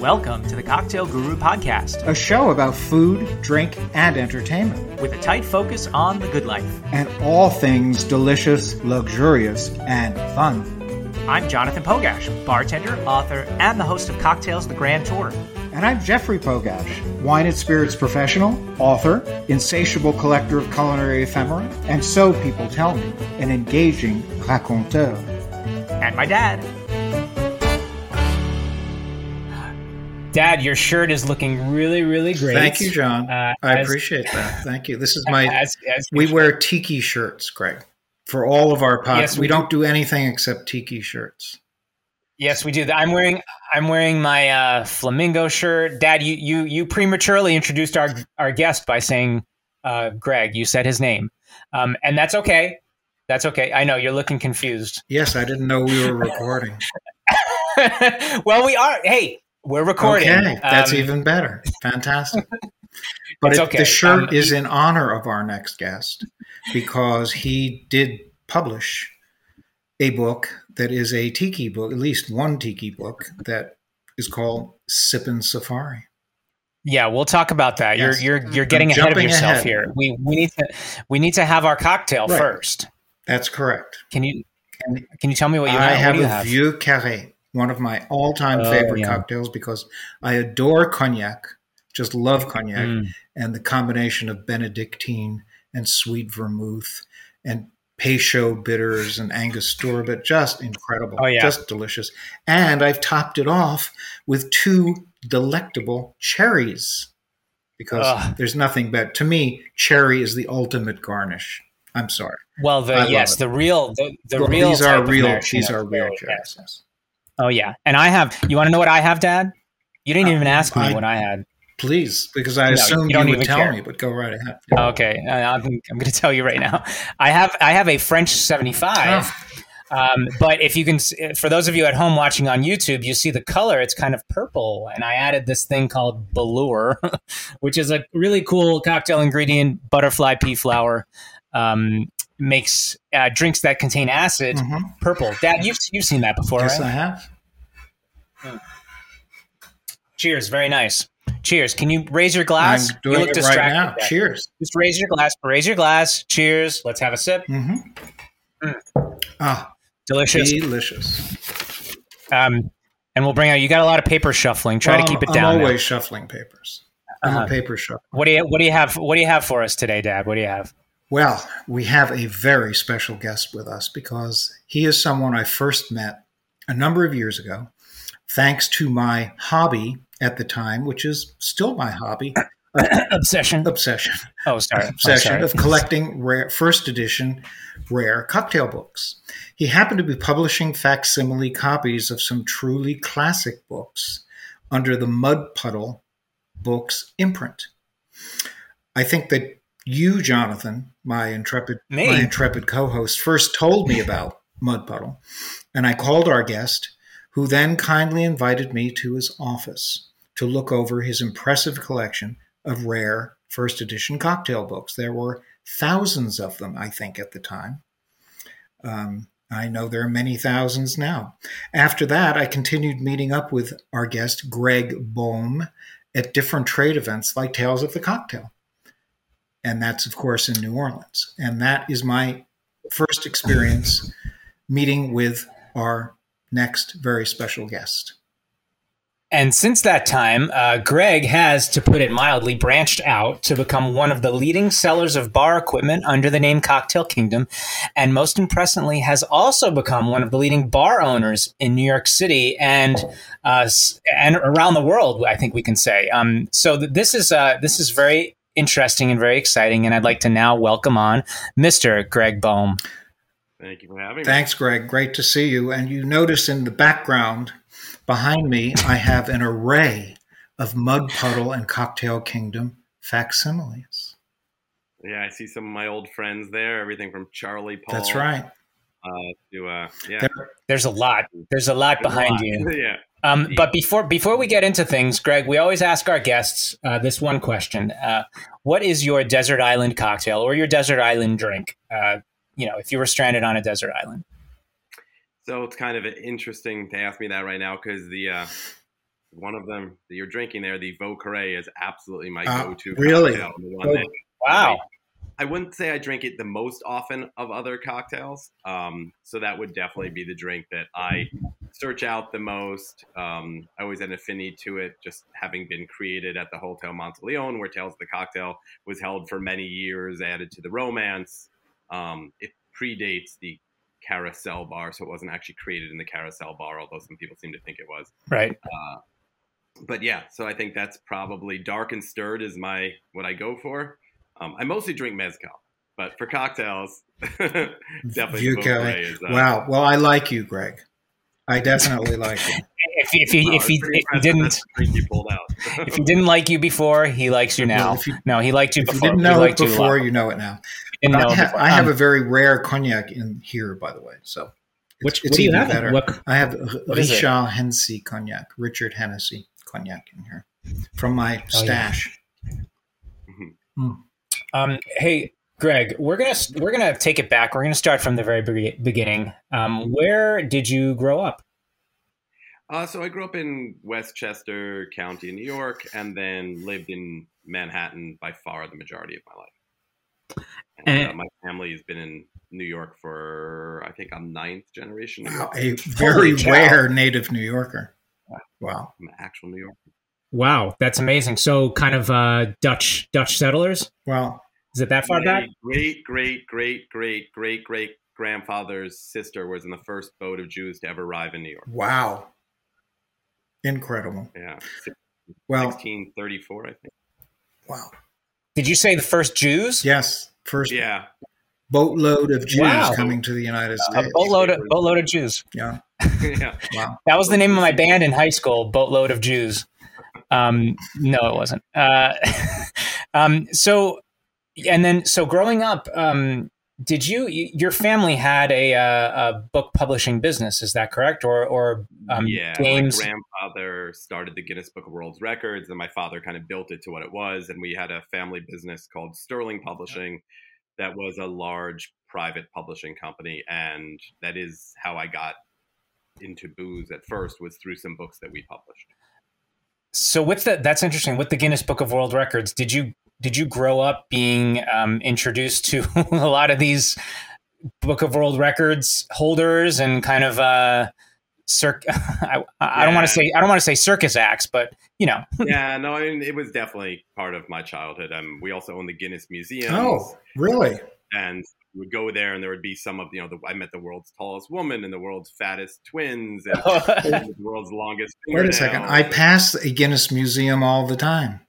Welcome to the Cocktail Guru Podcast, a show about food, drink, and entertainment, with a tight focus on the good life and all things delicious, luxurious, and fun. I'm Jonathan Pogash, bartender, author, and the host of Cocktails The Grand Tour. And I'm Jeffrey Pogash, wine and spirits professional, author, insatiable collector of culinary ephemera, and so people tell me, an engaging raconteur. And my dad, Dad, your shirt is looking really, really great. Thank you, John. Uh, I as, appreciate that. Thank you. This is my. As, as we wear tiki shirts, Greg, for all of our pods. Yes, we, we don't do anything except tiki shirts. Yes, we do. I'm wearing I'm wearing my uh, flamingo shirt. Dad, you you you prematurely introduced our our guest by saying uh, Greg. You said his name, um, and that's okay. That's okay. I know you're looking confused. Yes, I didn't know we were recording. well, we are. Hey, we're recording. Okay, that's um, even better. Fantastic. But it, okay. the shirt um, is in honor of our next guest because he did publish a book that is a tiki book, at least one tiki book that is called Sippin' Safari. Yeah, we'll talk about that. Yes. You're you're you're getting ahead of yourself ahead. here. We we need to we need to have our cocktail right. first. That's correct. Can you can you tell me what you I have? I have a Vieux Carré one of my all-time oh, favorite yeah. cocktails because I adore cognac, just love cognac, mm. and the combination of Benedictine and sweet vermouth and Peychaud bitters and Angostura, but just incredible, oh, yeah. just delicious. And I've topped it off with two delectable cherries because Ugh. there's nothing better. To me, cherry is the ultimate garnish. I'm sorry. Well, the yes, the real the, the well, real these are real these are real cherries. Yes. Oh yeah, and I have. You want to know what I have, Dad? You didn't even ask me I, what I had. Please, because I no, assumed you, you would tell care. me, but go right ahead. Okay, uh, I'm, I'm going to tell you right now. I have I have a French 75. Oh. Um, but if you can, for those of you at home watching on YouTube, you see the color, it's kind of purple. And I added this thing called Balure, which is a really cool cocktail ingredient, butterfly pea flower. Um, makes uh, drinks that contain acid mm-hmm. purple. Dad, you've you've seen that before, yes, right? I have. Mm. Cheers, very nice. Cheers. Can you raise your glass? You look it distracted. Right now. Cheers. Just raise your glass. Raise your glass. Cheers. Let's have a sip. Mm-hmm. Mm. Ah, delicious. Delicious. Um, and we'll bring out. You got a lot of paper shuffling. Try to keep it down. I'm always now. shuffling papers. I'm uh-huh. a paper shuffler. What do you What do you have? What do you have for us today, Dad? What do you have? Well, we have a very special guest with us because he is someone I first met a number of years ago, thanks to my hobby at the time, which is still my hobby. obsession. Obsession. Oh, sorry. Obsession sorry. of collecting rare, first edition rare cocktail books. He happened to be publishing facsimile copies of some truly classic books under the Mud Puddle Books imprint. I think that you, Jonathan, my intrepid Me? my intrepid co-host, first told me about Mud Puddle, and I called our guest, who then kindly invited me to his office to look over his impressive collection of rare first edition cocktail books. There were thousands of them, I think, at the time. Um, I know there are many thousands now. After that, I continued meeting up with our guest, Greg Boehm, at different trade events like Tales of the Cocktail and that's of course in New Orleans. And that is my first experience meeting with our next very special guest. And since that time, uh, Greg has, to put it mildly, branched out to become one of the leading sellers of bar equipment under the name Cocktail Kingdom, and most impressively, has also become one of the leading bar owners in New York City and uh, and around the world. I think we can say. Um, so th- this is uh, this is very interesting and very exciting. And I'd like to now welcome on Mr. Greg Boehm. Thank you for having me. Thanks, Greg. Great to see you. And you notice in the background behind me, I have an array of Mud Puddle and Cocktail Kingdom facsimiles. Yeah, I see some of my old friends there. Everything from Charlie Paul. That's right. Uh, to uh, yeah. There, there's a lot. There's a lot There's behind a lot. you. yeah. Um, but before before we get into things, Greg, we always ask our guests uh, this one question: uh, What is your desert island cocktail or your desert island drink? Uh, you know, if you were stranded on a desert island. So it's kind of interesting to ask me that right now because the uh, one of them that you're drinking there, the Vieux Carré, is absolutely my Uh, go-to. really? cocktail, the one that- Wow. I wouldn't say I drink it the most often of other cocktails. Um, so that would definitely be the drink that I search out the most. Um, I always had an affinity to it, just having been created at the Hotel Monteleone, where Tales of the Cocktail was held for many years, added to the romance. Um, it predates the Carousel Bar, so it wasn't actually created in the Carousel Bar, although some people seem to think it was Right. but yeah, so I think that's probably dark and stirred is my what I go for. Um, I mostly drink mezcal, but for cocktails, definitely Vieux Vieux is. Uh, Wow. Well, I like you, Greg. I definitely like you. If, if he wow, if he, if he didn't that's the drink you pulled out. if he didn't like you before, he likes you now. Well, if you- no, he liked you If you before. didn't He know it liked you before, you know it now. He didn't know I, ha- before. I have Um, a very rare cognac in here, by the way. So it's, which it's what do you even have? better. What, I have What is it? Richard Hennessy cognac, Richard Hennessy cognac in here from my Oh, yeah. stash. Um, hey, Greg, we're gonna we're gonna take it back. We're gonna start from the very be- beginning. Um, where did you grow up? Uh, so I grew up in Westchester County New York, and then lived in Manhattan by far the majority of my life. And, And- uh, my family has been in New York for I think I'm ninth generation. New Wow, a very cow. rare native New Yorker. Wow. I'm an actual New Yorker. Wow, that's amazing. So, kind of uh, Dutch Dutch settlers. Well, Is it that far back? Great, great, great, great, great, great grandfather's sister was in the first boat of Jews to ever arrive in New York. wow. Incredible. Yeah, Well, 1634, I think. wow. Did you say the first Jews? Yes. First Yeah, boatload of Jews Wow. coming to the United A States. boatload of boatload of Jews. Yeah. yeah. Wow. That was the name of my band in high school. Boatload of Jews. Um, no, it wasn't. Uh, um, so, and then so growing up, um, did you your family had a, uh, a book publishing business? Is that correct? Or or um, yeah, games? my grandfather started the Guinness Book of World Records, and my father kind of built it to what it was. And we had a family business called Sterling Publishing, that was a large private publishing company, and that is how I got into booze at first was through some books that we published. So with the that's interesting. With the Guinness Book of World Records, did you did you grow up being um, introduced to a lot of these Book of World Records holders and kind of uh, circ? I, I don't want to say I don't want to say circus acts, but you know, yeah, no, I mean it was definitely part of my childhood. Um, we also own the Guinness Museum. Oh, really? and we would go there, and there would be some of you know. The, I met the world's tallest woman and the world's fattest twins and the world's longest. Wait a second. I pass a Guinness museum all the time.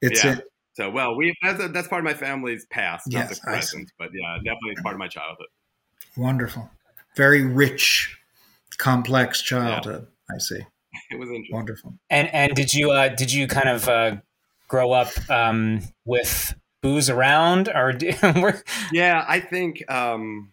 It's Yeah. A, So well, we that's, a, that's part of my family's past, not Yes, the present, but yeah, definitely part of my childhood. wonderful, very rich, complex childhood. I see. It was interesting. Wonderful. and and did you uh, did you kind of uh, grow up um, with booze around or Yeah, I think um,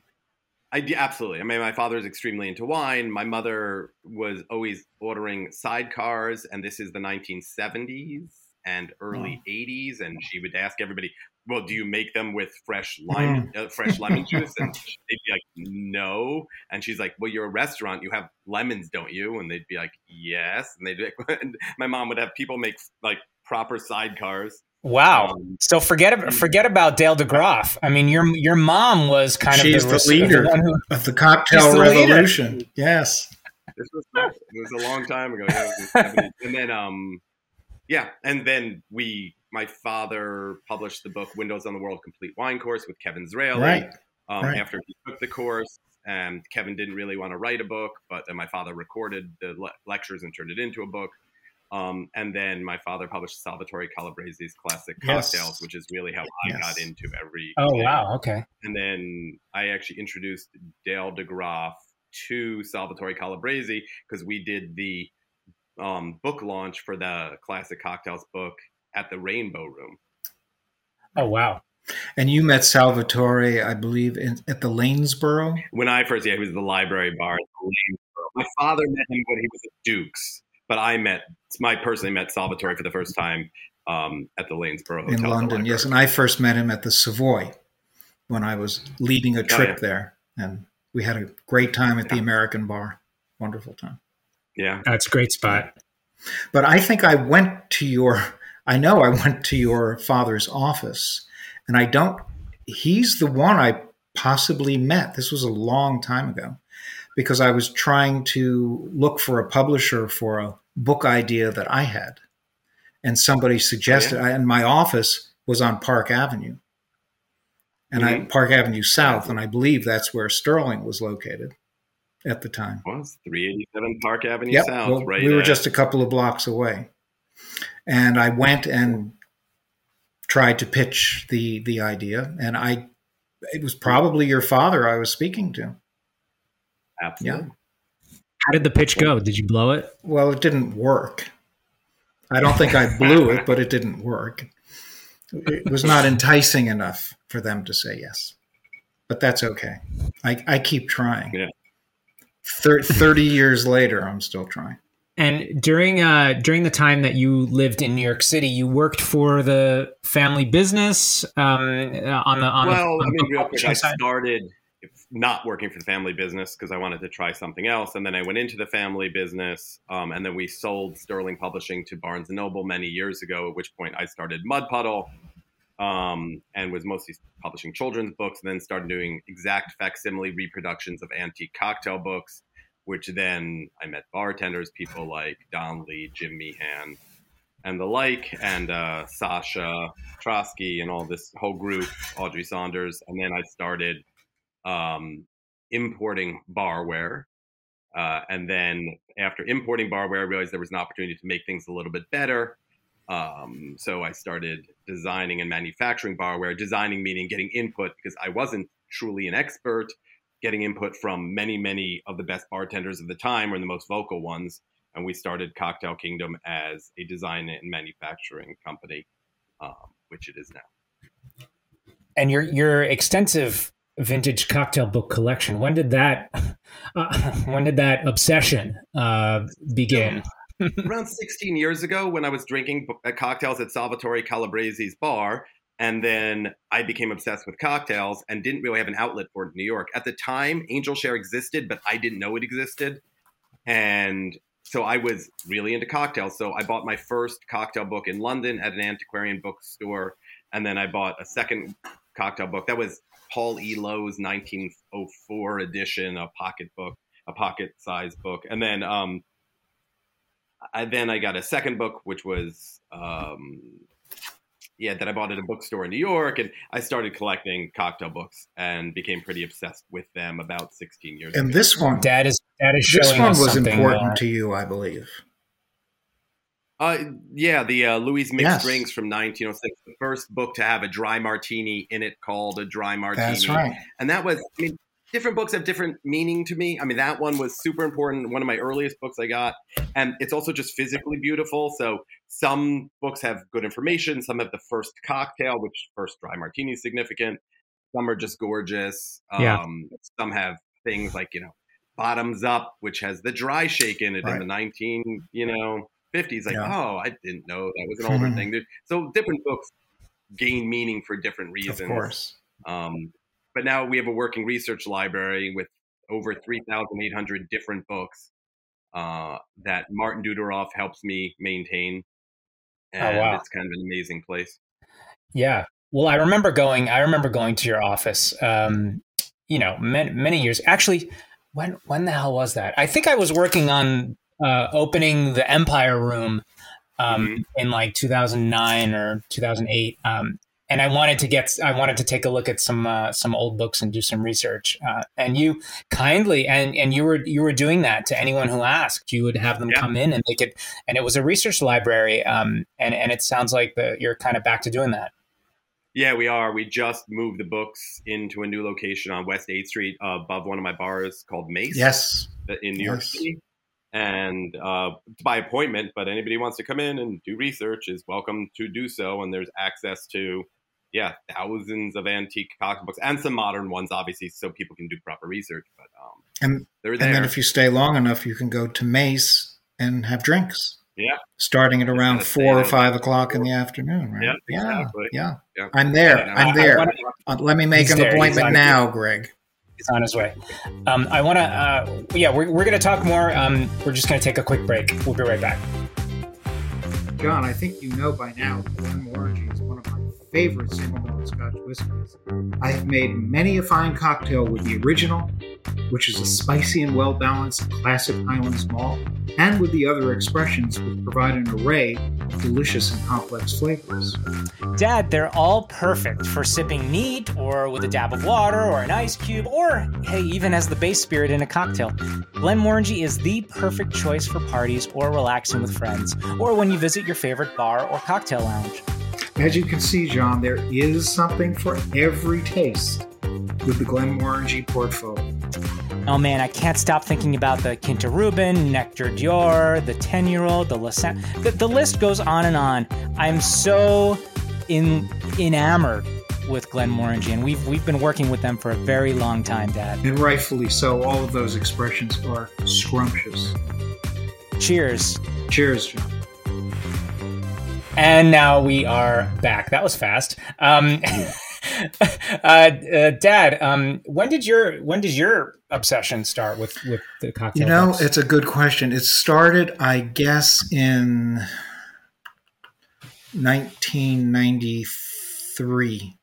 I d- absolutely. I mean, my father is extremely into wine. My mother was always ordering sidecars, and this is the 1970s and early 80s, and she would ask everybody, "Well, do you make them with fresh lime, uh, fresh lemon juice?" And they'd be like, "No," and she's like, "Well, you're a restaurant. You have lemons, don't you?" And they'd be like, "Yes," and they'd be like, and my mom would have people make like proper sidecars. wow? Um, So forget ab- forget about Dale DeGroff. I mean, your your mom was kind She's of the res- leader. one who- Of the cocktail She's the leader. revolution. Yes. This was it was a long time ago. Yeah, it was in the 70s. and then um, yeah, and then we, my father published the book "Windows on the World: Complete Wine Course" with Kevin Zraly. Right. Um, right. After he took the course, and Kevin didn't really want to write a book, but then my father recorded the le- lectures and turned it into a book. Um, and then my father published Salvatore Calabrese's classic Yes. cocktails, which is really how I Yes. got into every. Oh wow, okay. And then I actually introduced Dale DeGroff to Salvatore Calabrese because we did the um, book launch for the classic cocktails book at the Rainbow Room. Oh wow. And you met Salvatore, I believe, in, at the Lanesborough. When I first, yeah, he was the library bar. at the Lanesborough. My father met him when he was at Duke's, but I met, my personally met Salvatore for the first time um, at the Lanesborough Hotel. in London. Yes, and. I first met him at the Savoy when I was leading a trip yeah. there, and we had a great time at the American Bar. Wonderful time. Yeah. That's a great spot. But I think I went to your, I know I went to your father's office, and I don't, he's the one I possibly met. This was a long time ago because I was trying to look for a publisher for a book idea that I had. And somebody suggested, oh, yeah. and my office was on Park Avenue. And mm-hmm. I, Park Avenue South, and I believe that's where Sterling was located at the time. Was 387 Park Avenue yep. South, well, right? We were just a couple of blocks away. And I went and tried to pitch the the idea and I it was probably your father I was speaking to. Absolutely. Yeah. How did the pitch go? Did you blow it? Well, it didn't work. I don't think I blew it, but it didn't work. It was not enticing enough for them to say yes. But that's okay. I, I keep trying. Yeah. Thir- 30 years later, I'm still trying. And during uh, during the time that you lived in New York City, you worked for the family business um, on the on well. The, on I mean, real quick, I started not working for the family business because I wanted to try something else. And then I went into the family business, um, and then we sold Sterling Publishing to Barnes and Noble many years ago. At which point I started Mud Puddle, um, and was mostly publishing children's books. And then started doing exact facsimile reproductions of antique cocktail books, which then I met bartenders, people like Don Lee, Jim Meehan, and the like, and uh, Sasha Petraske, and all this whole group, Audrey Saunders. And then I started um, importing barware. Uh, and then after importing barware, I realized there was an opportunity to make things a little bit better. Um, so I started designing and manufacturing barware, designing meaning getting input because I wasn't truly an expert, getting input from many, many of the best bartenders of the time or the most vocal ones. And we started Cocktail Kingdom as a design and manufacturing company, um, which it is now. And your your extensive vintage cocktail book collection. When did that uh, when did that obsession uh, begin? Around 16 years ago, when I was drinking uh, cocktails at Salvatore Calabrese's bar, and then I became obsessed with cocktails and didn't really have an outlet for it in New York. At the time, Angel Share existed, but I didn't know it existed. And so I was really into cocktails. So I bought my first cocktail book in London at an antiquarian bookstore. And then I bought a second cocktail book. That was Paul E. Lowe's 1904 edition, a pocket book, a pocket size book, and then um, I then I got a second book, which was um, yeah, that I bought at a bookstore in New York, and I started collecting cocktail books and became pretty obsessed with them about 16 years. And ago. this one, Dad is Dad is this one was important uh, to you, I believe. Uh, yeah, the uh, Louis Mixed Yes. Drinks from 1906, the first book to have a dry martini in it called a dry martini. That's right. And that was, I mean, different books have different meaning to me. I mean, that one was super important, one of my earliest books I got. And it's also just physically beautiful. So some books have good information, some have the first cocktail, which first dry martini is significant. Some are just gorgeous. Yeah. Um, some have things like, you know, Bottoms Up, which has the dry shake in it Right. in the 19, you know, 50s. Like, Yeah. oh, I didn't know that was an older Mhm. thing. So different books gain meaning for different reasons. Of course. Um, but now we have a working research library with over 3,800 different books uh, that Martin Doudoroff helps me maintain. And wow. it's kind of an amazing place. Yeah. Well, I remember going. I remember going to your office. Um, you know, many, many years. Actually, when when the hell was that? I think I was working on uh, opening the Empire Room um, Mhm. in like 2009 or 2008. Um, and I wanted to get. I wanted to take a look at some uh, some old books and do some research. Uh, and you kindly and and you were you were doing that to anyone who asked. You would have them Yeah. come in and they could. And it was a research library. Um, and and it sounds like the, you're kind of back to doing that. Yeah, we are. We just moved the books into a new location on West 8th Street uh, above one of my bars called Mace Yes. in New York City. And uh, by appointment, but anybody who wants to come in and do research is welcome to do so. And there's access to, yeah, thousands of antique cocktail books and some modern ones, obviously, so people can do proper research. But um, And they're and then if you stay long enough, you can go to Mace and have drinks. Yeah. Starting at around four or five o'clock in the afternoon, right? Yeah, yeah, exactly. yeah. Yeah. I'm there. And I'm I- I there. wanna- Uh, let me make an there. Appointment on it. now, Greg. He's on his way. Um, I want to, uh, yeah, we're, we're going to talk more. Um, we're just going to take a quick break. We'll be right back. John, I think you know by now that Glenmorangie is one of my favorite single malt Scotch whiskies. I have made many a fine cocktail with the original, which is a spicy and well balanced classic Highlands malt, and with the other expressions, which provide an array of delicious and complex flavors. Dad, they're all perfect for sipping neat or with a dab of water or an ice cube or, hey, even as the base spirit in a cocktail. Glenmorangie is the perfect choice for parties or relaxing with friends or when you visit your favorite bar or cocktail lounge. As you can see, John, there is something for every taste with the Glenmorangie portfolio. Oh man, I can't stop thinking about the Quinta Ruban, Nectar d'Or, the 10 year old, the. The, the list goes on and on. I'm so in, enamored with Glenmorangie, and we've, we've been working with them for a very long time, Dad. And rightfully so, all of those expressions are scrumptious. Cheers. Cheers, John. And now we are back. That was fast. Um, uh, uh, Dad, um, when did your when did your obsession start with with the cocktail? You know, it's a good question. It started, I guess, in 1993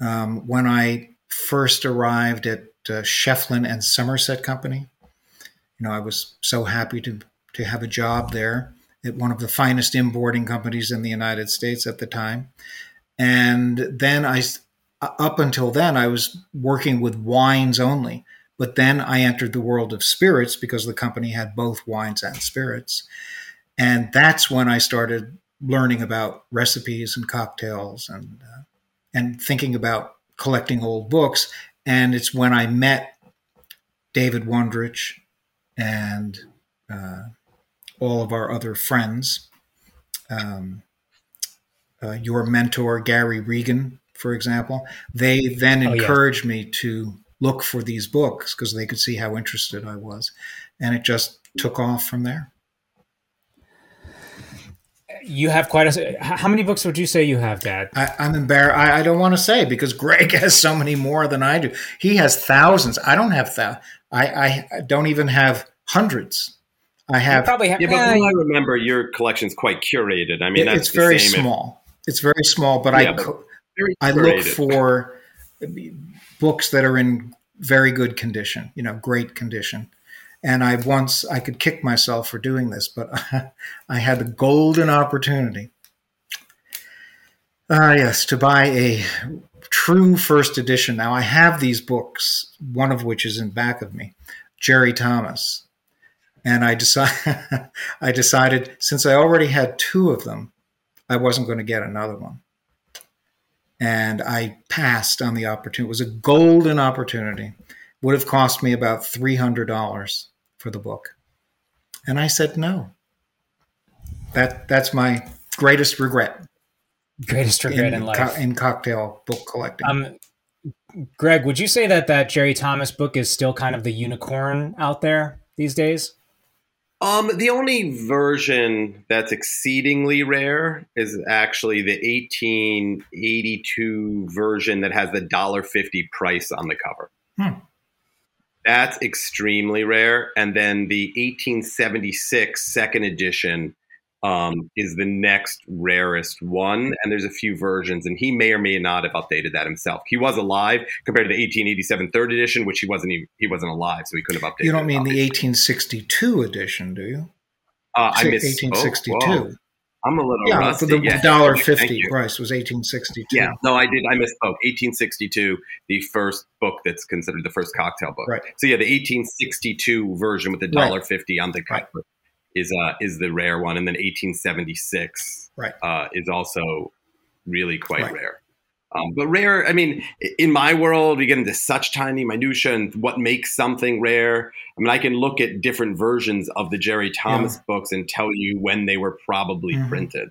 um, when I first arrived at uh, Schieffelin and Somerset Company. You know, I was so happy to to have a job there at one of the finest importing companies in the United States at the time. And then I, up until then, I was working with wines only. But then I entered the world of spirits because the company had both wines and spirits. And that's when I started learning about recipes and cocktails and, uh, and thinking about collecting old books. And it's when I met David Wondrich and uh, all of our other friends. Um, uh, your mentor, Gary Regan, for example, they then Oh, yeah. encouraged me to look for these books because they could see how interested I was. And it just took off from there. you have quite a. How many books would you say you have, Dad? I, I'm embarrassed. I, I don't want to say because Greg has so many more than I do. He has thousands. I don't have that. I, I don't even have hundreds. I You have probably have. Yeah, but I remember, your collection's quite curated. I mean, It- that's it's the very same- small. It's very small, but Yeah, I but I look for books that are in very good condition, you know, great condition. And I once I could kick myself for doing this, but I had the golden opportunity. Ah, yes, to buy a true first edition. Now I have these books, one of which is in back of me, Jerry Thomas, and I decided I decided since I already had two of them, I wasn't going to get another one and I passed on the opportunity. It was a golden opportunity. Would have cost me about three hundred dollars for the book, and I said no. That that's my greatest regret greatest regret in, in, life. co- in cocktail book collecting. Um, Greg, would you say that that Jerry Thomas book is still kind of the unicorn out there these days? Um, the only version that's exceedingly rare is actually the 1882 version that has the $1.50 price on the cover. Hmm. That's extremely rare. And then the 1876 second edition um, is the next rarest one. And there's a few versions, and he may or may not have updated that himself. He was alive compared to the 1887 third edition, which he wasn't even, he wasn't alive, so he couldn't have updated. you don't mean the 1862 edition, do you? Uh, I missed 1862. I'm a little yeah, rusty. the yeah. dollar fifty price was 1862. Yeah, no, I did. I misspoke. 1862, the first book that's considered the first cocktail book. Right. So yeah, the 1862 version with the Right. dollar fifty on the cover is uh is the rare one, and then 1876 Right. uh, is also really quite Right. rare. Um, but rare, I mean, in my world, we get into such tiny minutia and what makes something rare. I mean, I can look at different versions of the Jerry Thomas books and tell you when they were probably Mhm. printed,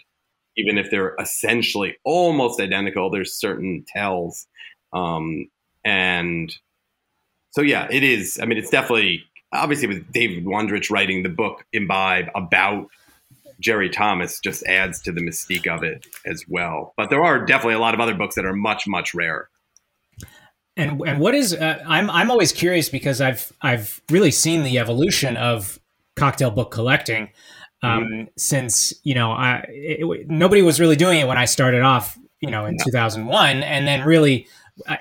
even if they're essentially almost identical. There's certain tells, um, and so yeah, it is. I mean, it's definitely obviously with David Wondrich writing the book Imbibe about Jerry Thomas just adds to the mystique of it as well. But there are definitely a lot of other books that are much much rarer. And and what is uh, I'm I'm always curious because I've I've really seen the evolution of cocktail book collecting. um, mm-hmm. since you know I, it, nobody was really doing it when I started off, you know, in 2001, and then really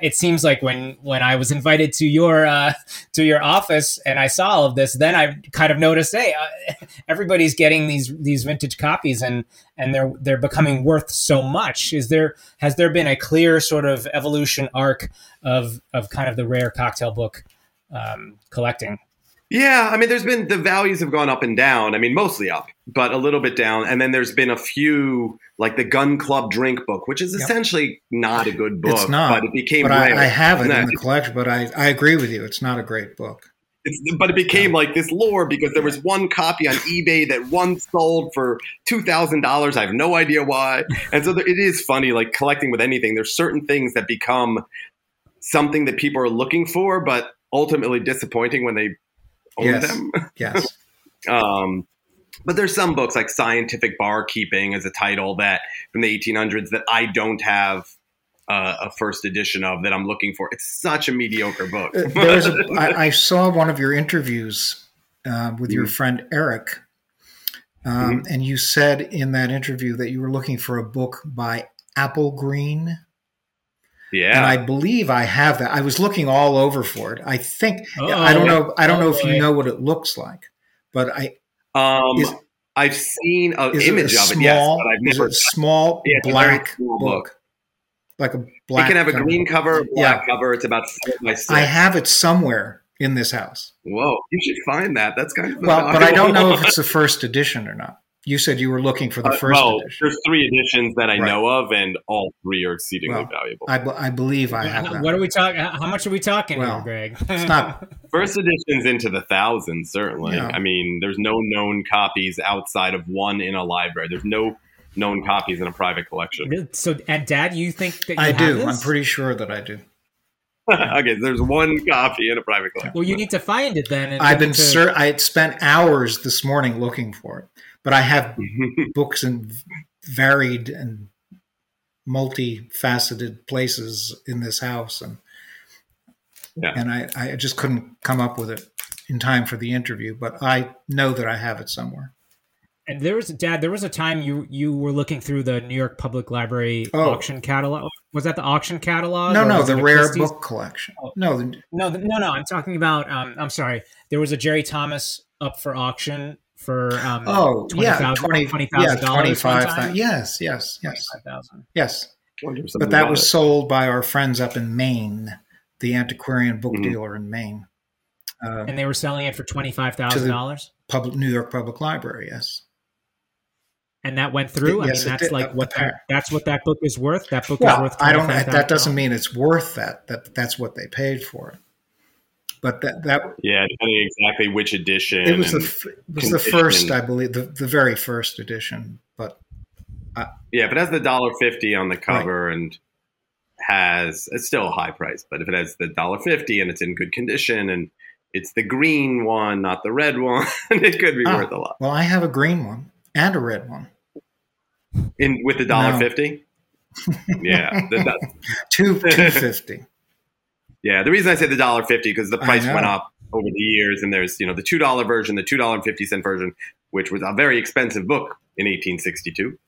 it seems like when when I was invited to your uh, to your office and I saw all of this, then I kind of noticed, hey, uh, everybody's getting these these vintage copies and and they're they're becoming worth so much. Is there has there been a clear sort of evolution arc of of kind of the rare cocktail book um, collecting? Yeah, I mean, there's been the values have gone up and down. I mean, mostly up, but a little bit down. And then there's been a few, like the Gun Club Drink book, which is yep. essentially not a good book. It's not, but it became. But I, I, have it in the collection, but I, I agree with you. It's not a great book. It's, but it became like this lore because there was one copy on eBay that once sold for two thousand dollars. I have no idea why, and so there, it is funny. Like collecting with anything, there's certain things that become something that people are looking for, but ultimately disappointing when they own yes. them. yes. Um, but there's some books like Scientific Barkeeping as a title that from the 1800s that I don't have uh, a first edition of that I'm looking for. It's such a mediocre book. Uh, there's a, I, I saw one of your interviews uh, with your mm-hmm. friend Eric, um, mm-hmm. and you said in that interview that you were looking for a book by Applegreen. Yeah. And I believe I have that. I was looking all over for it. I think oh, I don't know I don't oh, know if you know what it looks like, but I um is, I've seen an image of small, it, yes, but I've never a small yeah, black small book. book. Like a black It can have a green cover, black yeah. cover. It's about by six. I have it somewhere in this house. Whoa, you should find that. That's kind of well, but I don't know if it's the first edition or not. You said you were looking for the uh, first well, edition. There's three editions that I right. know of, and all three are exceedingly well, valuable. I, I, believe I have that. What are we talking? How much are we talking well, here, Greg? it's not first editions into the thousands. Certainly, yeah. I mean, there's no known copies outside of one in a library. There's no known copies in a private collection. So, and Dad, you think that you I do? This? I'm pretty sure that I do. okay, there's one copy in a private collection. Well, you need to find it then. I've been to... Sur- I spent hours this morning looking for it but I have books in varied and multifaceted places in this house, and yeah. and I, I just couldn't come up with it in time for the interview. But I know that I have it somewhere. And there was, Dad. There was a time you you were looking through the New York Public Library oh. auction catalog. Was that the auction catalog? No, no, the rare Christie's? book collection. Oh. No, the, no, the, no, no. I'm talking about. Um, I'm sorry. There was a Jerry Thomas up for auction for um, oh 20, yeah 20, 20, yeah, 25 yes yes yes 000. yes but that was it. sold by our friends up in Maine the antiquarian book mm-hmm. dealer in Maine uh, and they were selling it for $25,000 public New York Public Library yes and that went through. I yes, mean, that's like what that, that's what that book is worth. That book well, is worth. I don't. That doesn't mean it's worth that. That that's what they paid for it but that that yeah, depending exactly which edition. It was the it was the first, I believe, the, the very first edition. But uh, yeah, if it has the dollar fifty on the cover right. and has it's still a high price, but if it has the dollar fifty and it's in good condition and it's the green one, not the red one, it could be ah, worth a lot. Well, I have a green one and a red one. In with the dollar fifty. yeah, the, two two fifty. Yeah, the reason I say the dollar fifty because the price went up over the years, and there's you know the two dollar version, the two dollar and fifty cent version, which was a very expensive book in 1862.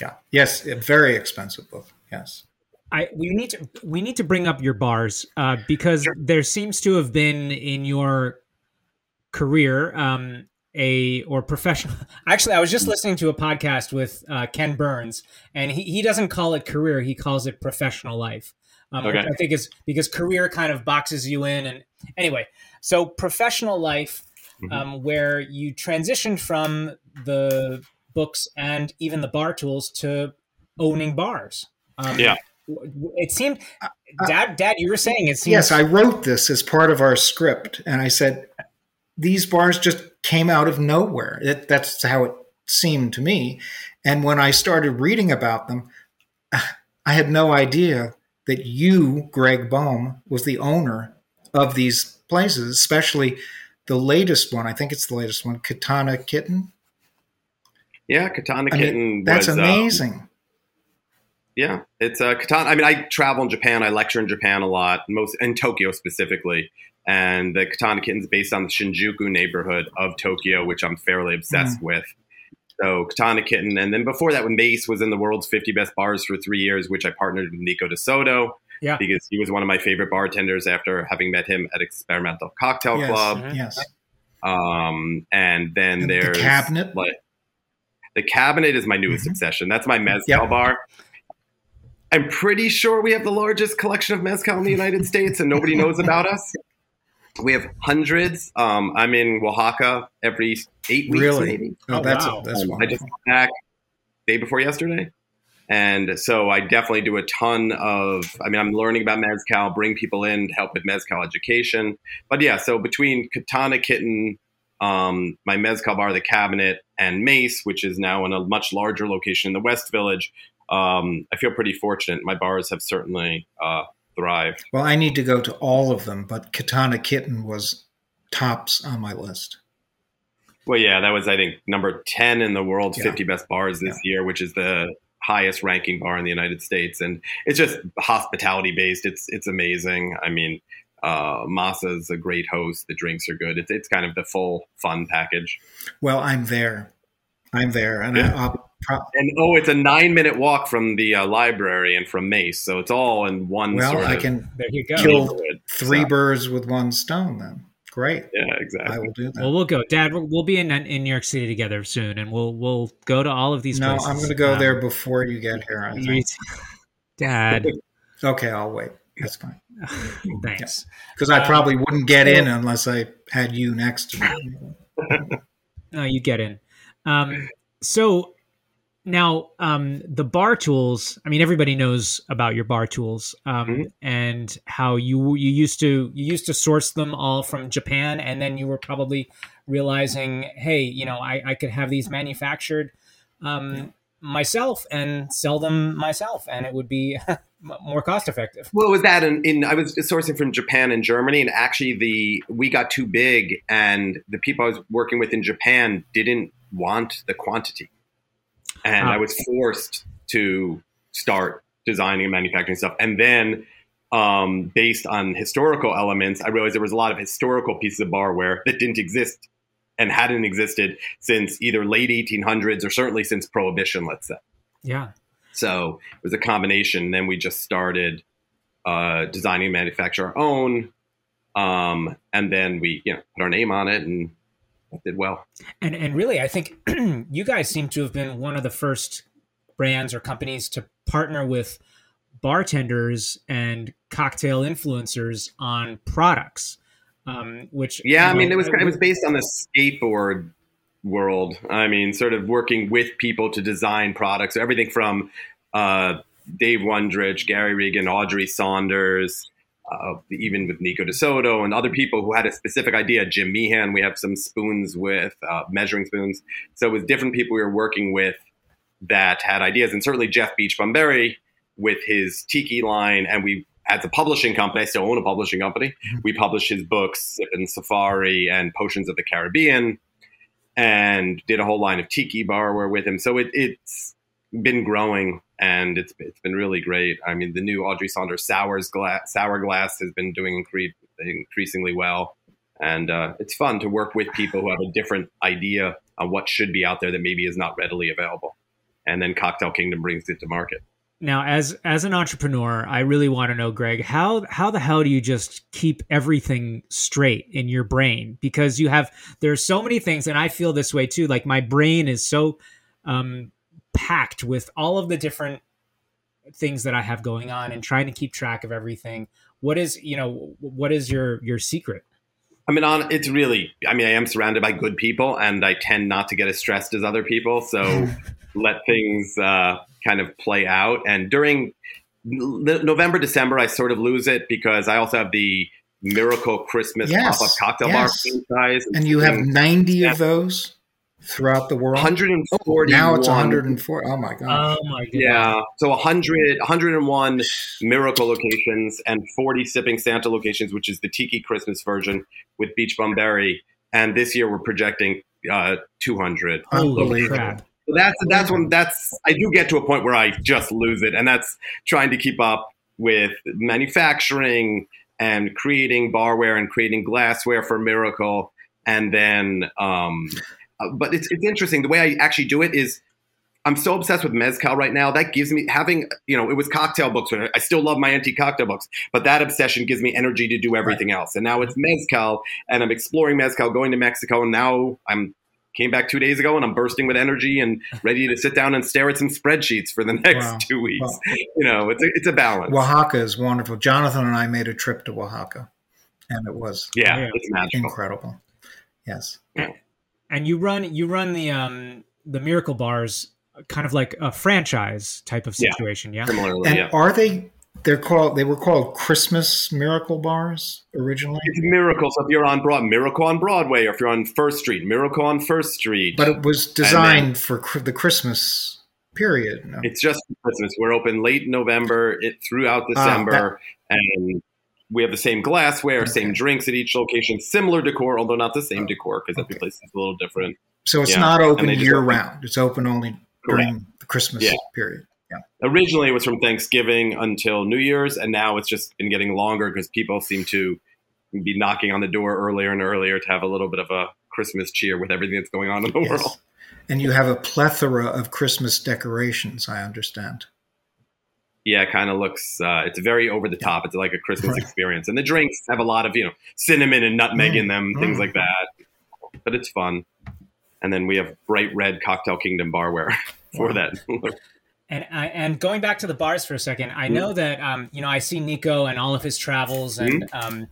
Yeah. Yes, a very expensive book. Yes. I we need to we need to bring up your bars uh, because sure. there seems to have been in your career um, a or professional. Actually, I was just listening to a podcast with uh, Ken Burns, and he he doesn't call it career; he calls it professional life. Um, okay. I think is because career kind of boxes you in. And anyway, so professional life, mm-hmm. um, where you transitioned from the books and even the bar tools to owning bars. Um, yeah. It seemed, uh, uh, Dad. Dad, you were saying it. Seems, yes, I wrote this as part of our script, and I said these bars just came out of nowhere. It, that's how it seemed to me. And when I started reading about them, I had no idea that you, Greg Boehm, was the owner of these places, especially the latest one. I think it's the latest one, Katana Kitten. Yeah, Katana I Kitten. Mean, that's was, um, amazing. Um, yeah, it's a uh, Katana. I mean, I travel in Japan. I lecture in Japan a lot, most in Tokyo specifically. And the Katana Kitten is based on the Shinjuku neighborhood of Tokyo, which I'm fairly obsessed mm. with. So Katana Kitten, and then before that, when Mace was in the world's 50 best bars for three years, which I partnered with Nico De Soto. Yeah. Because he was one of my favorite bartenders after having met him at Experimental Cocktail Yes. Club. Yes. Um, and then And the there's cabinet? Like, the cabinet is my newest Mhm. obsession. That's my mezcal Yep. bar. I'm pretty sure we have the largest collection of mezcal in the United States, and nobody knows about us. We have hundreds. Um, I'm in Oaxaca every eight weeks, Really? maybe. Oh, Oh, that's wow. that's Um, I just wonderful. got back day before yesterday. And so I definitely do a ton of, I mean, I'm learning about Mezcal, bring people in to help with Mezcal education. But yeah, so between Katana Kitten, um, my Mezcal bar, The Cabinet, and Mace, which is now in a much larger location in the West Village, um, I feel pretty fortunate. My bars have certainly uh, thrived. Well, I need to go to all of them, but Katana Kitten was tops on my list. Well, yeah, that was, I think, number 10 in the world's Yeah. 50 best bars this year, which is the highest ranking bar in the United States. And it's just hospitality based. It's, it's amazing. I mean, uh, Masa's a great host. The drinks are good. It's, it's kind of the full fun package. Well, I'm there. I'm there, and Yeah. I, I'll pro- And oh, it's a nine minute walk from the uh, library and from Mace. So it's all in one well, sort I of can There you go. Kill- three So, birds with one stone. Then great. Yeah, exactly. I will do that. Well, we'll go, Dad. We'll we'll be in in New York City together soon, and we'll we'll go to all of these. no, places. I'm going to go Um, there before you get here. I you- think. Dad, Okay, I'll wait. That's fine thanks. because I Um, probably wouldn't get in unless I had you next to me. No, you get in. Um, so now um, the bar tools. I mean, everybody knows about your bar tools um, Mhm. and how you you used to you used to source them all from Japan, and then you were probably realizing, hey, you know, I, I could have these manufactured um, myself and sell them myself, and it would be more cost effective. Well, it was that in, in I was sourcing from Japan and Germany, and actually the we got too big, and the people I was working with in Japan didn't want the quantity, and Ah. I was forced to start designing and manufacturing stuff, and then. Um, based on historical elements, I realized there was a lot of historical pieces of barware that didn't exist and hadn't existed since either late 1800s or certainly since Prohibition, let's say. Yeah. So it was a combination. Then we just started uh, designing and manufacture our own. Um, and then we, you know, put our name on it and did well. And and really, I think you guys seem to have been one of the first brands or companies to partner with bartenders and cocktail influencers on products. Um, which Yeah, I mean, know, it was it was based on the skateboard world. I mean, sort of working with people to design products, everything from uh, Dave Wondrich, Gary Regan, Audrey Saunders, uh, even with Nico DeSoto and other people who had a specific idea. Jim Meehan, we have some spoons with uh, measuring spoons. So with different people we were working with that had ideas, and certainly Jeff Beachbum Berry with his Tiki line, and we. As a publishing company, I still own a publishing company we published his books in Safari and Potions of the Caribbean, and did a whole line of tiki barware with him. So it, it's been growing, and it's it's been really great. I mean, the new Audrey Saunders Sours glass, Sour Glass has been doing incre- increasingly well, and uh, it's fun to work with people who have a different idea on what should be out there that maybe is not readily available, and then Cocktail Kingdom brings it to market. Now, as as an entrepreneur, I really want to know, Greg, how how the hell do you just keep everything straight in your brain? Because you have there's so many things, and I feel this way too. Like my brain is so um, packed with all of the different things that I have going on, and trying to keep track of everything. What is you know what is your your secret? I mean, on it's really. I mean, I am surrounded by good people, and I tend not to get as stressed as other people. So let things uh, kind of play out. And during n- November, December, I sort of lose it because I also have the Miracle Christmas Yes, pop-up cocktail yes. bar franchise, And you have 90 Yeah. of those throughout the world. 140. now it's 104. Oh my god! Oh my god! Yeah, so 100, 101 Miracle locations and 40 Sipping Santa locations, which is the Tiki Christmas version with Beach Bum Berry. And this year we're projecting uh, 200. Holy Unbelievable. crap! So that's that's when that's I do get to a point where I just lose it, and that's trying to keep up with manufacturing and creating barware and creating glassware for Miracle, and then um, uh, but it's it's interesting. The way I actually do it is I'm so obsessed with mezcal right now. That gives me having you know it was cocktail books. I still love my antique cocktail books, but that obsession gives me energy to do everything right. else. And now it's mezcal, and I'm exploring mezcal, going to Mexico, and now I'm came back two days ago and I'm bursting with energy and ready to sit down and stare at some spreadsheets for the next wow. two weeks. Wow. You know, it's a, it's a balance. Oaxaca is wonderful. Jonathan and I made a trip to Oaxaca, and it was yeah, it's incredible. Yes, and, and you run you run the um the miracle bars kind of like a franchise type of situation. Yeah. yeah? Similarly, and yeah. are they? They're called. They were called Christmas Miracle Bars originally. It's Miracle. So if you're on Broad, Miracle on Broadway, or if you're on First Street, Miracle on First Street. But it was designed then, for the Christmas period. No? It's just Christmas. We're open late November, it throughout December, ah, that, and we have the same glassware, same drinks at each location, similar decor, although not the same oh, decor because okay. every place is a little different. So it's yeah. not open year round. It's open only during the Christmas yeah. period. Yeah. Originally, it was from Thanksgiving until New Year's, and now it's just been getting longer because people seem to be knocking on the door earlier and earlier to have a little bit of a Christmas cheer with everything that's going on in the yes. world. And you have a plethora of Christmas decorations, I understand. Yeah, it kind of looks. Uh, it's very over the top. It's like a Christmas right. experience, and the drinks have a lot of you know cinnamon and nutmeg mm. in them, things mm. like that. But it's fun and then we have bright red Cocktail Kingdom barware for wow. that. and I, and going back to the bars for a second, I know mm-hmm. that um, you know I see Nico and all of his travels, and mm-hmm. um,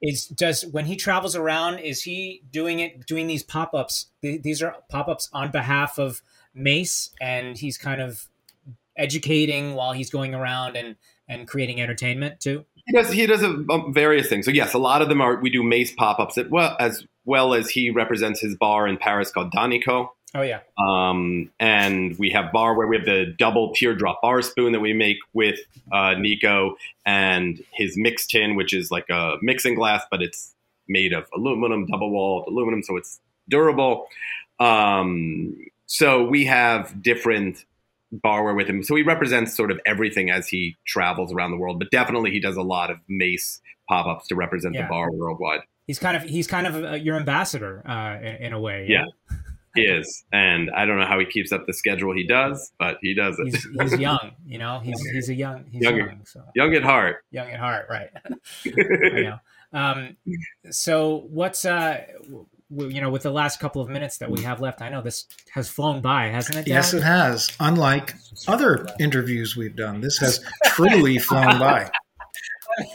is does when he travels around, is he doing it doing these pop ups? These are pop ups on behalf of Mace, and he's kind of educating while he's going around and and creating entertainment too. He does. He does a, um, various things. So yes, a lot of them are. We do Mace pop ups as well as well as he represents his bar in Paris called Danico. Oh yeah. Um, and we have bar where we have the double teardrop bar spoon that we make with uh, Nico and his mix tin, which is like a mixing glass, but it's made of aluminum, double walled aluminum, so it's durable. Um, so we have different barware with him. So he represents sort of everything as he travels around the world, but definitely he does a lot of mace pop ups to represent yeah. the bar worldwide he's kind of he's kind of uh, your ambassador uh, in, in, a way. Yeah. yeah. He is, and I don't know how he keeps up the schedule he does, but he does it. He's, he's young, you know. He's he's a young he's young, young, so. young at heart. Young at heart, right? I know. Um, so what's uh, you know, with the last couple of minutes that we have left, I know this has flown by, hasn't it? Dad? Yes, it has. Unlike other interviews we've done, this has truly flown by.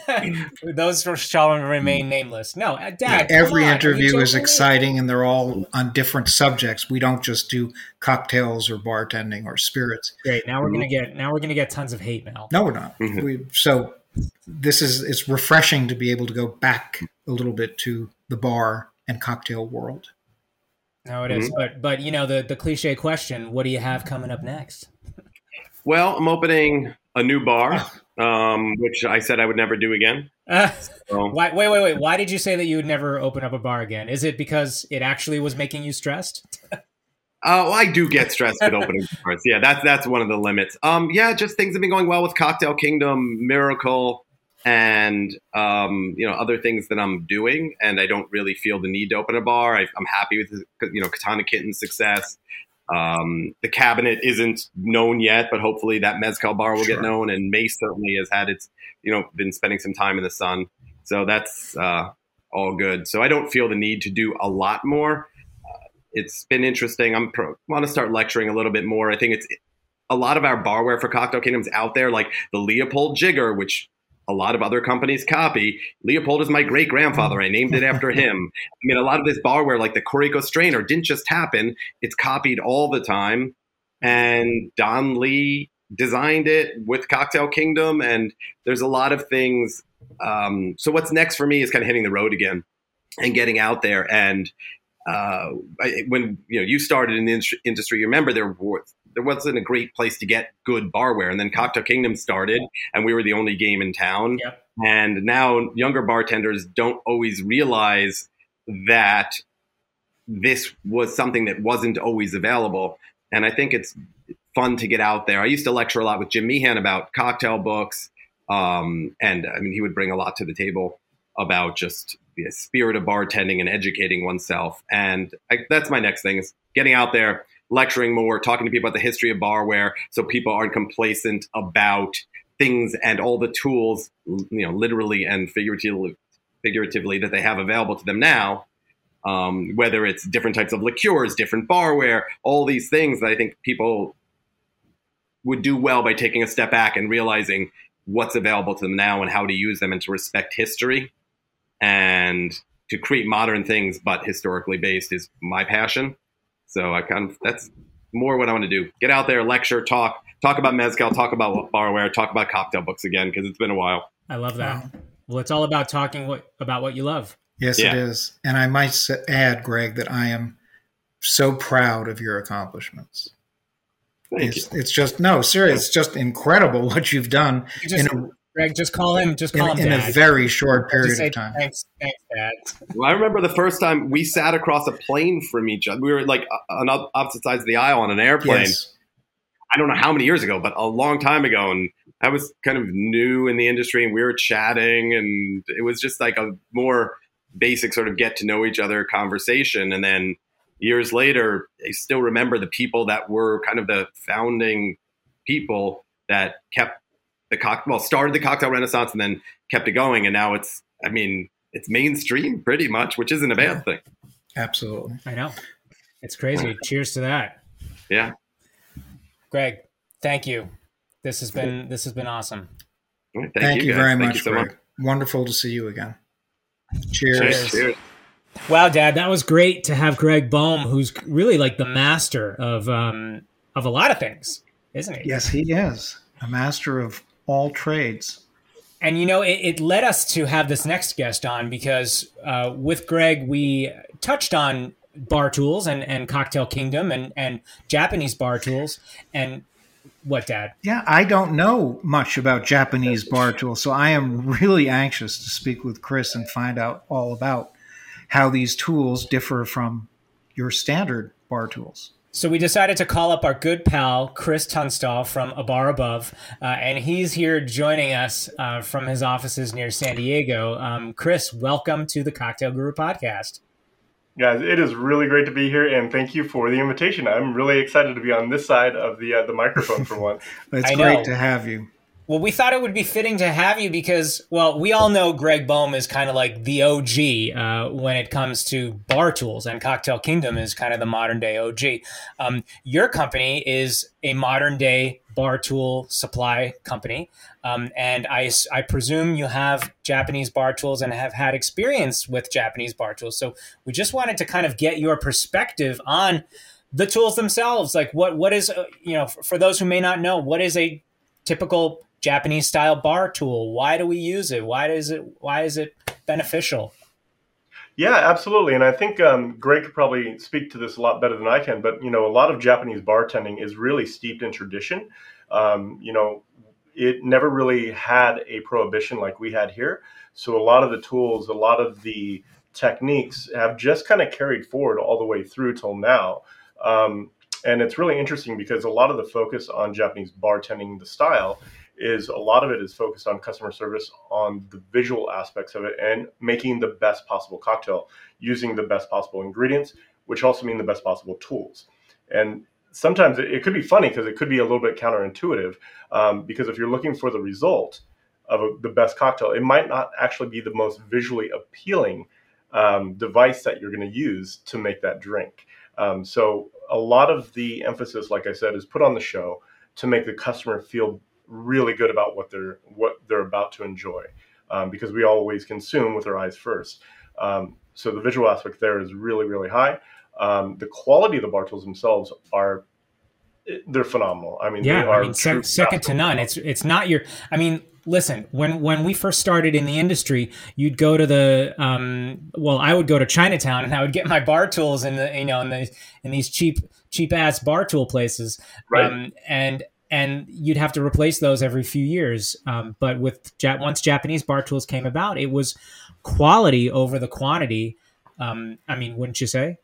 Those shall remain nameless. No, uh, Dad. Yeah, every interview is exciting, and they're all on different subjects. We don't just do cocktails or bartending or spirits. Great. Now we're gonna get now we're gonna get tons of hate mail. No, we're not. Mm-hmm. We, so this is it's refreshing to be able to go back a little bit to the bar and cocktail world. No, it is. Mm-hmm. But but you know the the cliche question: What do you have coming up next? Well, I'm opening a new bar. Um, which I said I would never do again. Uh, so. why, wait, wait, wait. Why did you say that you would never open up a bar again? Is it because it actually was making you stressed? Oh, well, I do get stressed with opening bars. Yeah, that's that's one of the limits. Um, yeah, just things have been going well with Cocktail Kingdom, Miracle, and um, you know other things that I'm doing, and I don't really feel the need to open a bar. I, am happy with you know Katana Kitten's success. Um, the cabinet isn't known yet, but hopefully that mezcal bar will sure. get known. And Mace certainly has had its, you know, been spending some time in the sun, so that's uh, all good. So I don't feel the need to do a lot more. Uh, it's been interesting. I'm pro- want to start lecturing a little bit more. I think it's a lot of our barware for Cocktail Kingdoms out there, like the Leopold Jigger, which a lot of other companies copy. Leopold is my great grandfather. I named it after him. I mean, a lot of this barware, like the Koriko strainer, didn't just happen. It's copied all the time. And Don Lee designed it with Cocktail Kingdom. And there's a lot of things. Um, so what's next for me is kind of hitting the road again and getting out there. And uh, I, when you know you started in the industry, you remember there were there wasn't a great place to get good barware. And then Cocktail Kingdom started, and we were the only game in town. Yep. And now younger bartenders don't always realize that this was something that wasn't always available. And I think it's fun to get out there. I used to lecture a lot with Jim Meehan about cocktail books. Um, and I mean, he would bring a lot to the table about just the spirit of bartending and educating oneself. And I, that's my next thing is getting out there, lecturing more, talking to people about the history of barware, so people aren't complacent about things and all the tools, you know, literally and figuratively, figuratively that they have available to them now. Um, whether it's different types of liqueurs, different barware, all these things that I think people would do well by taking a step back and realizing what's available to them now and how to use them and to respect history and to create modern things but historically based is my passion. So I kind of that's more what I want to do. Get out there, lecture, talk, talk about mezcal, talk about barware, talk about cocktail books again because it's been a while. I love that. Wow. Well, it's all about talking what, about what you love. Yes, yeah. it is. And I might add, Greg, that I am so proud of your accomplishments. Thank it's, you. it's just no, serious. It's just incredible what you've done. You just, in a, Greg, just call him. Just call in, him in a very short period of time. Thanks, thanks, Dad. Well, I remember the first time we sat across a plane from each other. We were like on opposite sides of the aisle on an airplane. Yes. I don't know how many years ago, but a long time ago, and I was kind of new in the industry, and we were chatting, and it was just like a more basic sort of get to know each other conversation, and then years later, I still remember the people that were kind of the founding people that kept the cocktail, well, started the cocktail renaissance and then kept it going. And now it's, I mean, it's mainstream pretty much, which isn't a bad yeah. thing. Absolutely. I know. It's crazy. Cheers to that. Yeah. Greg, thank you. This has been, this has been awesome. Thank, thank you, you very thank much, you so Greg. Much. Wonderful to see you again. Cheers. Cheers. Cheers. Wow, Dad, that was great to have Greg Boehm, who's really like the master of um, of a lot of things, isn't he? Yes, he is a master of all trades. And you know, it, it, led us to have this next guest on because uh, with Greg, we touched on bar tools and, and cocktail kingdom and, and Japanese bar tools. And what, Dad? Yeah, I don't know much about Japanese bar tools, so I am really anxious to speak with Chris and find out all about how these tools differ from your standard bar tools. So we decided to call up our good pal Chris Tunstall from A Bar Above, uh, and he's here joining us uh, from his offices near San Diego. Um, Chris, welcome to the Cocktail Guru podcast. Guys, it is really great to be here, and thank you for the invitation. I'm really excited to be on this side of the uh, the microphone for once. it's I great know. to have you. Well, we thought it would be fitting to have you because, well, we all know Greg Boehm is kind of like the OG uh, when it comes to bar tools, and Cocktail Kingdom is kind of the modern day OG. Um, your company is a modern day bar tool supply company, um, and I, I presume you have Japanese bar tools and have had experience with Japanese bar tools. So we just wanted to kind of get your perspective on the tools themselves. Like, what what is uh, you know for those who may not know, what is a typical Japanese style bar tool. Why do we use it? Why does it why is it beneficial? Yeah, absolutely. And I think um, Greg could probably speak to this a lot better than I can. But you know, a lot of Japanese bartending is really steeped in tradition. Um, you know, it never really had a prohibition like we had here. So a lot of the tools, a lot of the techniques have just kind of carried forward all the way through till now. Um, and it's really interesting because a lot of the focus on Japanese bartending, the style, is a lot of it is focused on customer service on the visual aspects of it and making the best possible cocktail using the best possible ingredients which also mean the best possible tools. And sometimes it, it could be funny because it could be a little bit counterintuitive um, because if you're looking for the result of a, the best cocktail it might not actually be the most visually appealing um, device that you're going to use to make that drink. Um, so a lot of the emphasis like i said is put on the show to make the customer feel really good about what they're what they're about to enjoy um, because we always consume with our eyes first. Um, so the visual aspect there is really really high. Um, the quality of the bar tools themselves are they're phenomenal. I mean, yeah, I mean, se- second to none. It's it's not your. I mean, listen, when when we first started in the industry, you'd go to the um, well, I would go to Chinatown and I would get my bar tools in the you know in the in these cheap cheap ass bar tool places, right? Um, and and you'd have to replace those every few years. Um, but with once Japanese bar tools came about, it was quality over the quantity. Um, I mean, wouldn't you say?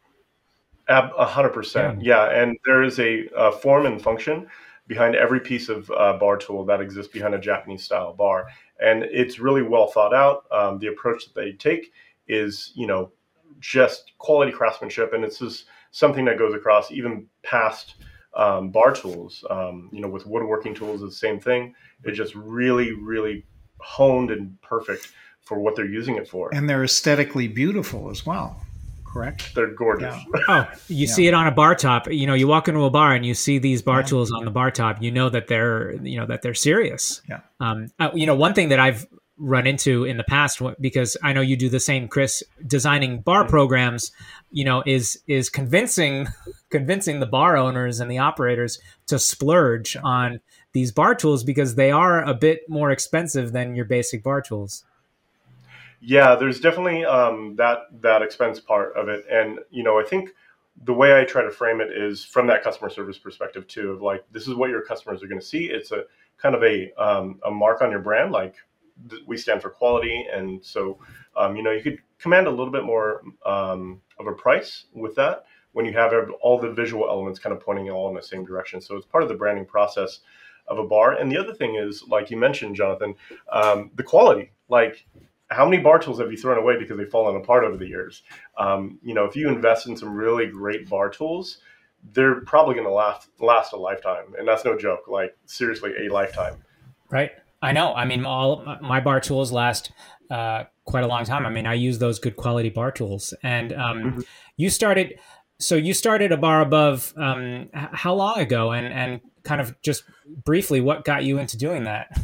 A hundred percent, yeah. And there is a, a, form and function behind every piece of uh, bar tool that exists behind a Japanese style bar, and it's really well thought out. Um, the approach that they take is you know just quality craftsmanship, and it's just something that goes across even past um, bar tools. Um, you know, with woodworking tools, the same thing. It's just really, really honed and perfect for what they're using it for. And they're aesthetically beautiful as well. Correct. They're gorgeous. Yeah. Oh, you Yeah. see it on a bar top. You know, you walk into a bar and you see these bar Yeah. tools on the bar top. You know that they're, you know, that they're serious. Yeah. Um, uh, you know, one thing that I've run into in the past because I know you do the same, Chris, designing bar programs. You know, is is convincing convincing the bar owners and the operators to splurge on these bar tools because they are a bit more expensive than your basic bar tools. Yeah, there's definitely um, that that expense part of it, and you know, I think the way I try to frame it is from that customer service perspective too. Of like, this is what your customers are going to see. It's a kind of a um, a mark on your brand. Like, we stand for quality, and so um, you know, you could command a little bit more um, of a price with that when you have all the visual elements kind of pointing all in the same direction. So it's part of the branding process of a bar. And the other thing is, like you mentioned, Jonathan, um, the quality. Like, how many bar tools have you thrown away because they've fallen apart over the years? Um, you know, if you invest in some really great bar tools, they're probably going to last last a lifetime, and that's no joke. Like seriously, a lifetime. Right. I know. I mean, all my bar tools last uh, quite a long time. I mean, I use those good quality bar tools. And um, Mhm. you started, so you started a bar above um, how long ago? And and kind of just briefly, what got you into doing that?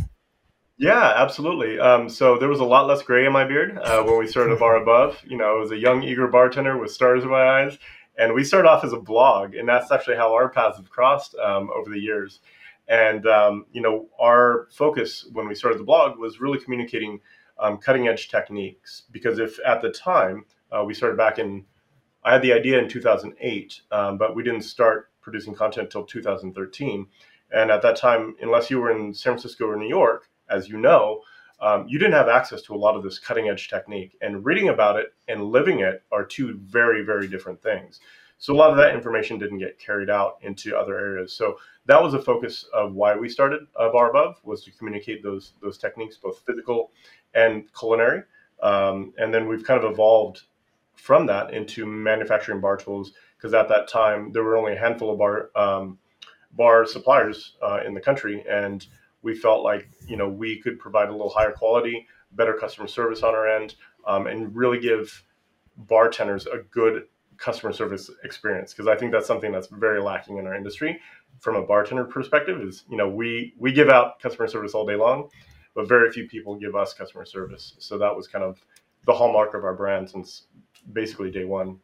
Yeah, absolutely. Um, so there was a lot less gray in my beard uh, when we started a bar above. You know, I was a young, eager bartender with stars in my eyes, and we started off as a blog, and that's actually how our paths have crossed um, over the years. And um, you know, our focus when we started the blog was really communicating um, cutting edge techniques. Because if at the time uh, we started back in, I had the idea in 2008, um, but we didn't start producing content until 2013. And at that time, unless you were in San Francisco or New York, as you know, um, you didn't have access to a lot of this cutting edge technique. And reading about it and living it are two very, very different things. So a lot of that information didn't get carried out into other areas. So that was a focus of why we started uh, Bar Above was to communicate those those techniques, both physical and culinary. Um, and then we've kind of evolved from that into manufacturing bar tools because at that time there were only a handful of bar um, bar suppliers uh, in the country, and we felt like you know we could provide a little higher quality, better customer service on our end, um, and really give bartenders a good customer service experience because I think that's something that's very lacking in our industry. From a bartender perspective is you know we we give out customer service all day long but very few people give us customer service. So that was kind of the hallmark of our brand since basically day one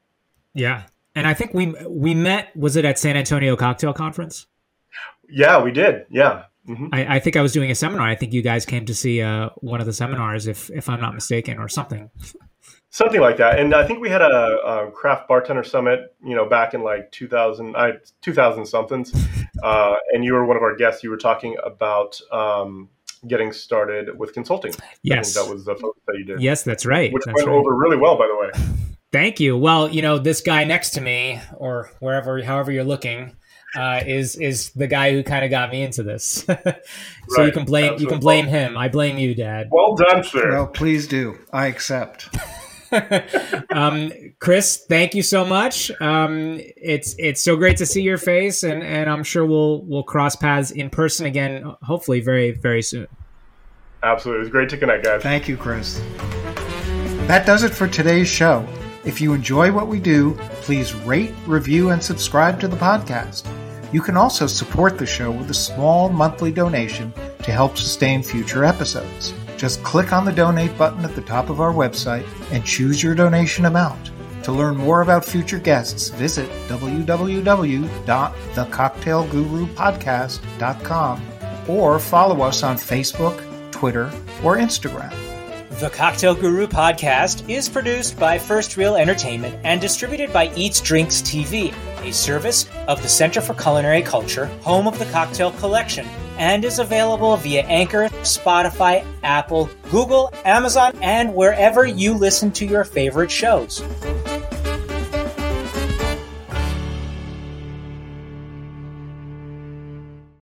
Yeah. And I think we we met was it at San Antonio Cocktail Conference? yeah we did yeah hmm I, I think I was doing a seminar. I think you guys came to see uh, one of the seminars, if if I'm not mistaken, or something. something like that and i think we had a, a craft bartender summit you know back in like 2000 I, 2000 somethings uh, and you were one of our guests you were talking about um, getting started with consulting Yes. That was the focus that you did Yes, that's right. which That's went right. over really well by the way Thank you. Well, you know, this guy next to me, or wherever, however you're looking, uh, is is the guy who kind of got me into this. so you can blame you can blame him. I blame you, Dad. well done sir Well, please do. I accept. um, Chris, thank you so much. Um, it's it's so great to see your face, and, and I'm sure we'll we'll cross paths in person again, hopefully very very soon. Absolutely. It was great to connect, guys. Thank you, Chris. That does it for today's show. If you enjoy what we do, please rate, review, and subscribe to the podcast. You can also support the show with a small monthly donation to help sustain future episodes. Just click on the donate button at the top of our website and choose your donation amount. To learn more about future guests, visit www.thecocktailgurupodcast.com or follow us on Facebook, Twitter, or Instagram. The Cocktail Guru podcast is produced by First Reel Entertainment and distributed by Eats Drinks TV, a service of the Center for Culinary Culture, home of the Cocktail Collection, and is available via Anchor, Spotify, Apple, Google, Amazon, and wherever you listen to your favorite shows.